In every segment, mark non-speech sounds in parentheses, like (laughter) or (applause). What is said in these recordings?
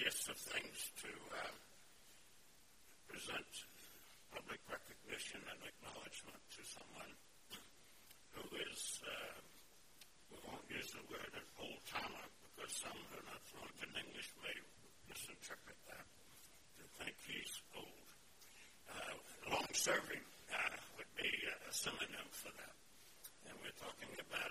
easiest of things to uh, present public recognition and acknowledgement to someone who is, uh, we won't use the word an old timer because some who are not fluent in English may misinterpret that to think he's old. Uh, long serving uh, would be a synonym for that. And we're talking about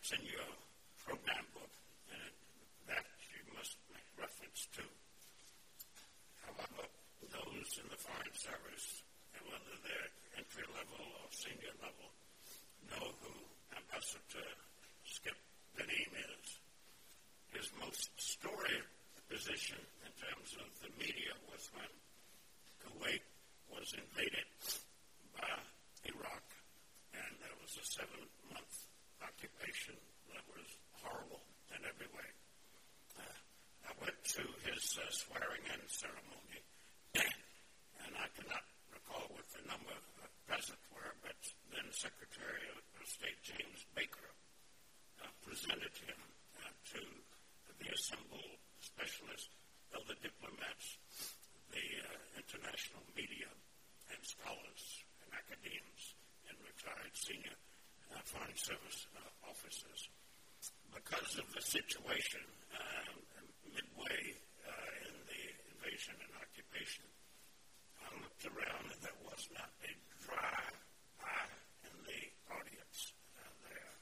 It's in your program book, and it, that you must make reference to. However, those in the Foreign Service, and whether they're entry level or senior level, know who Ambassador Skip Gnehm is. His most storied position in terms of the media was when Kuwait was invaded. this swearing in ceremony. (clears throat) and I cannot recall what the number of the present were, but then Secretary of State James Baker uh, presented him uh, to the assembled specialists, other uh, diplomats, the uh, international media, and scholars and academics and retired senior foreign service officers. Because of the situation, um, looked around and there was not a dry eye in the audience there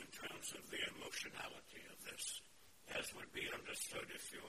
in terms of the emotionality of this, as would be understood if you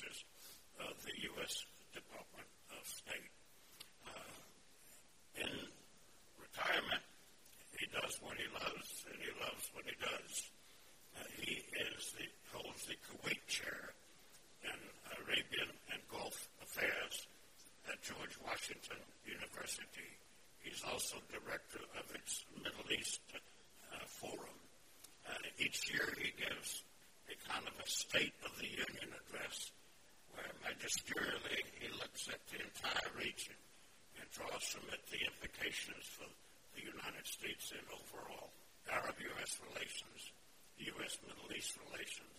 of the U.S. Department of State. Uh, in retirement, he does what he loves, and he loves what he does. Uh, he is the, holds the Kuwait chair in Arabian and Gulf Affairs at George Washington University. He's also director of its Middle East uh, Forum. Uh, each year he gives a kind of a State of the Union address uh, he looks at the entire region and draws from it the implications for the United States and overall Arab-U.S. relations, U.S.-Middle East relations,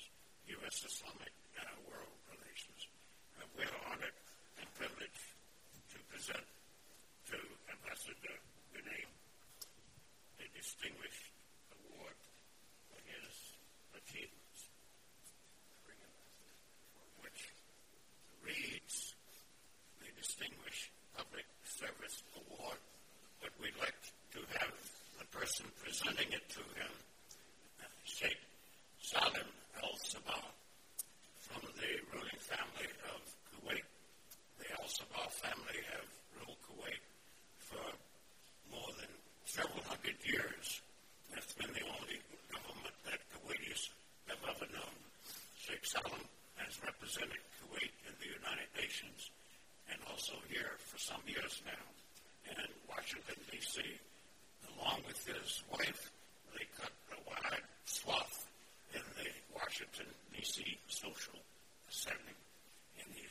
U.S.-Islamic uh, world relations. Uh, we're honored and privileged to present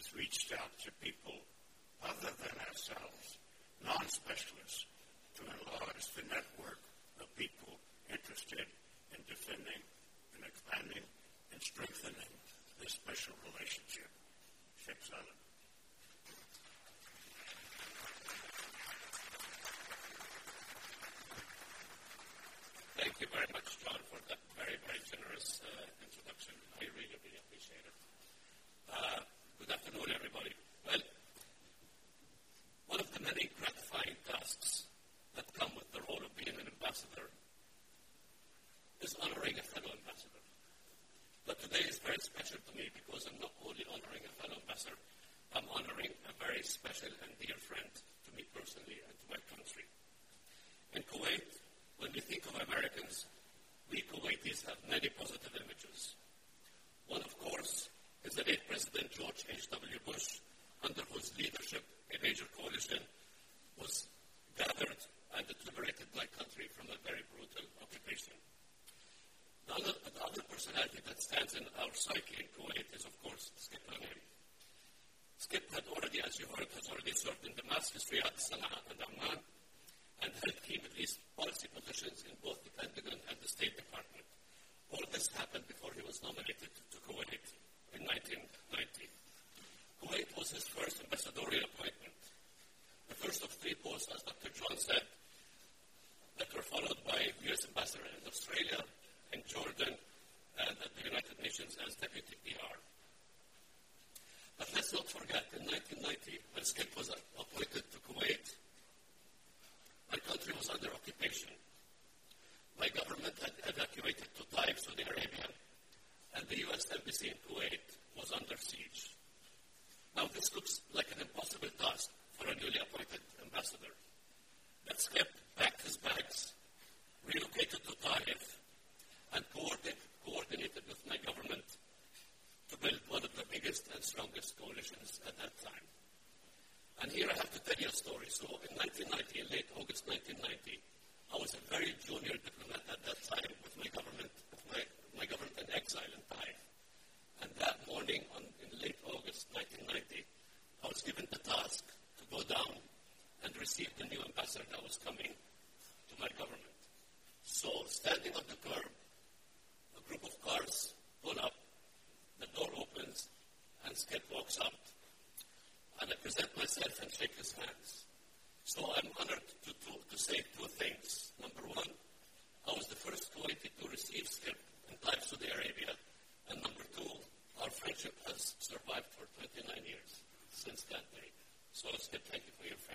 has reached out to people other than ourselves, non-specialists, to enlarge the network of people interested in defending and expanding and strengthening this special relationship. Thank you very much, John, for that very, very generous uh, introduction. At least policy positions in both strongest coalitions at that time. And here I have to tell you a story. So in 1990, in late August 1990, I was a very junior diplomat at that time with my government, with my, my government in exile in Taif. And that morning, on, in late August 1990, I was given the task to go down and receive the new ambassador that was coming to my government. So standing on the close to technically a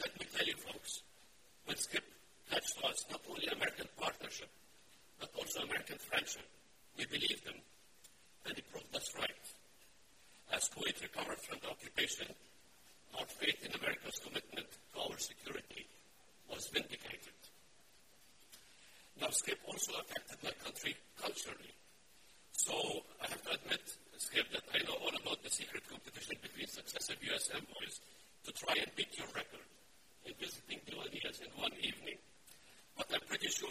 let me tell you, folks, when Skip touched us, not only American partnership, but also American friendship, we believed him, and he proved us right. As Kuwait recovered from the occupation, our faith in America's commitment to our security was vindicated. Now, Skip also affected my country culturally. So I have to admit, Skip, that I know all about the secret competition between successive U.S. envoys to try and beat your record.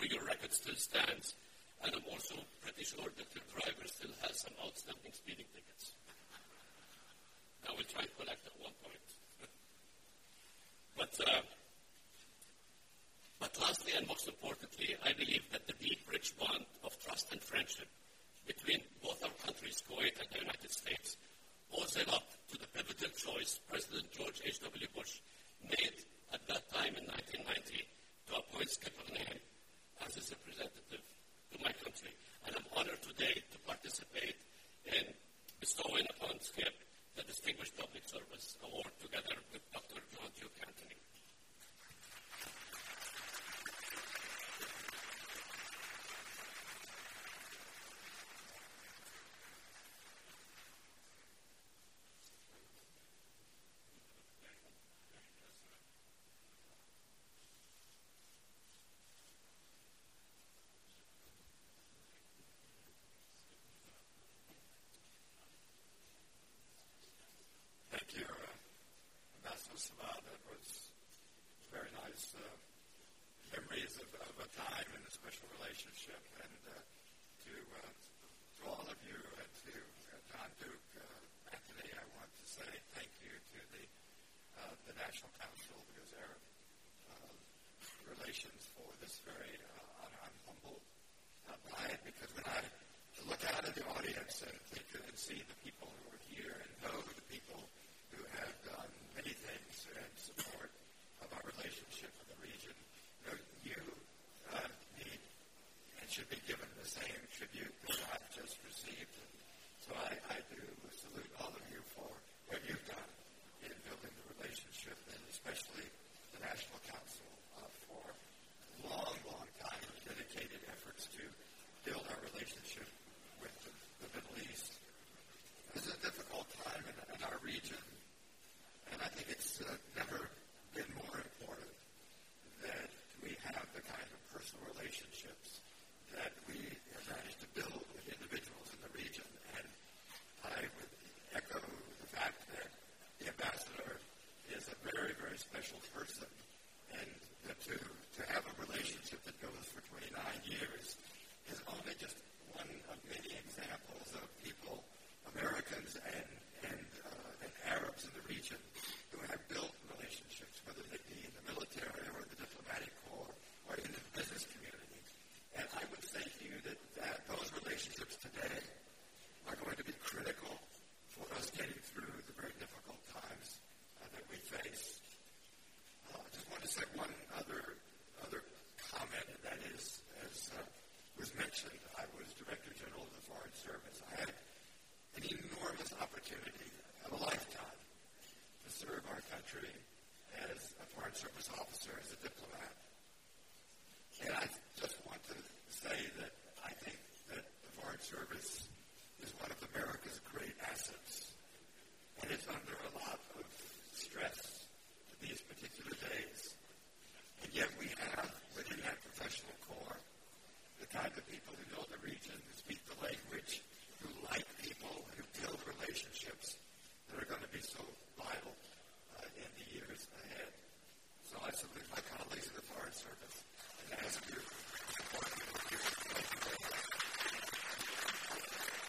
your record still stands. And I'm also pretty sure that your driver still has some outstanding speeding tickets. I will try to collect at one point. (laughs) but, uh, but lastly and most importantly, I believe that the deep, rich bond of trust and friendship is uh, memories of, of, a time and a special relationship. And uh, to, uh, to all of you, and to uh, John Duke, uh, Anthony, I want to say thank you to the, uh, the National Council because their relations for this very, I'm humbled by it because when I look out of the audience and, think, and see the people who are here and know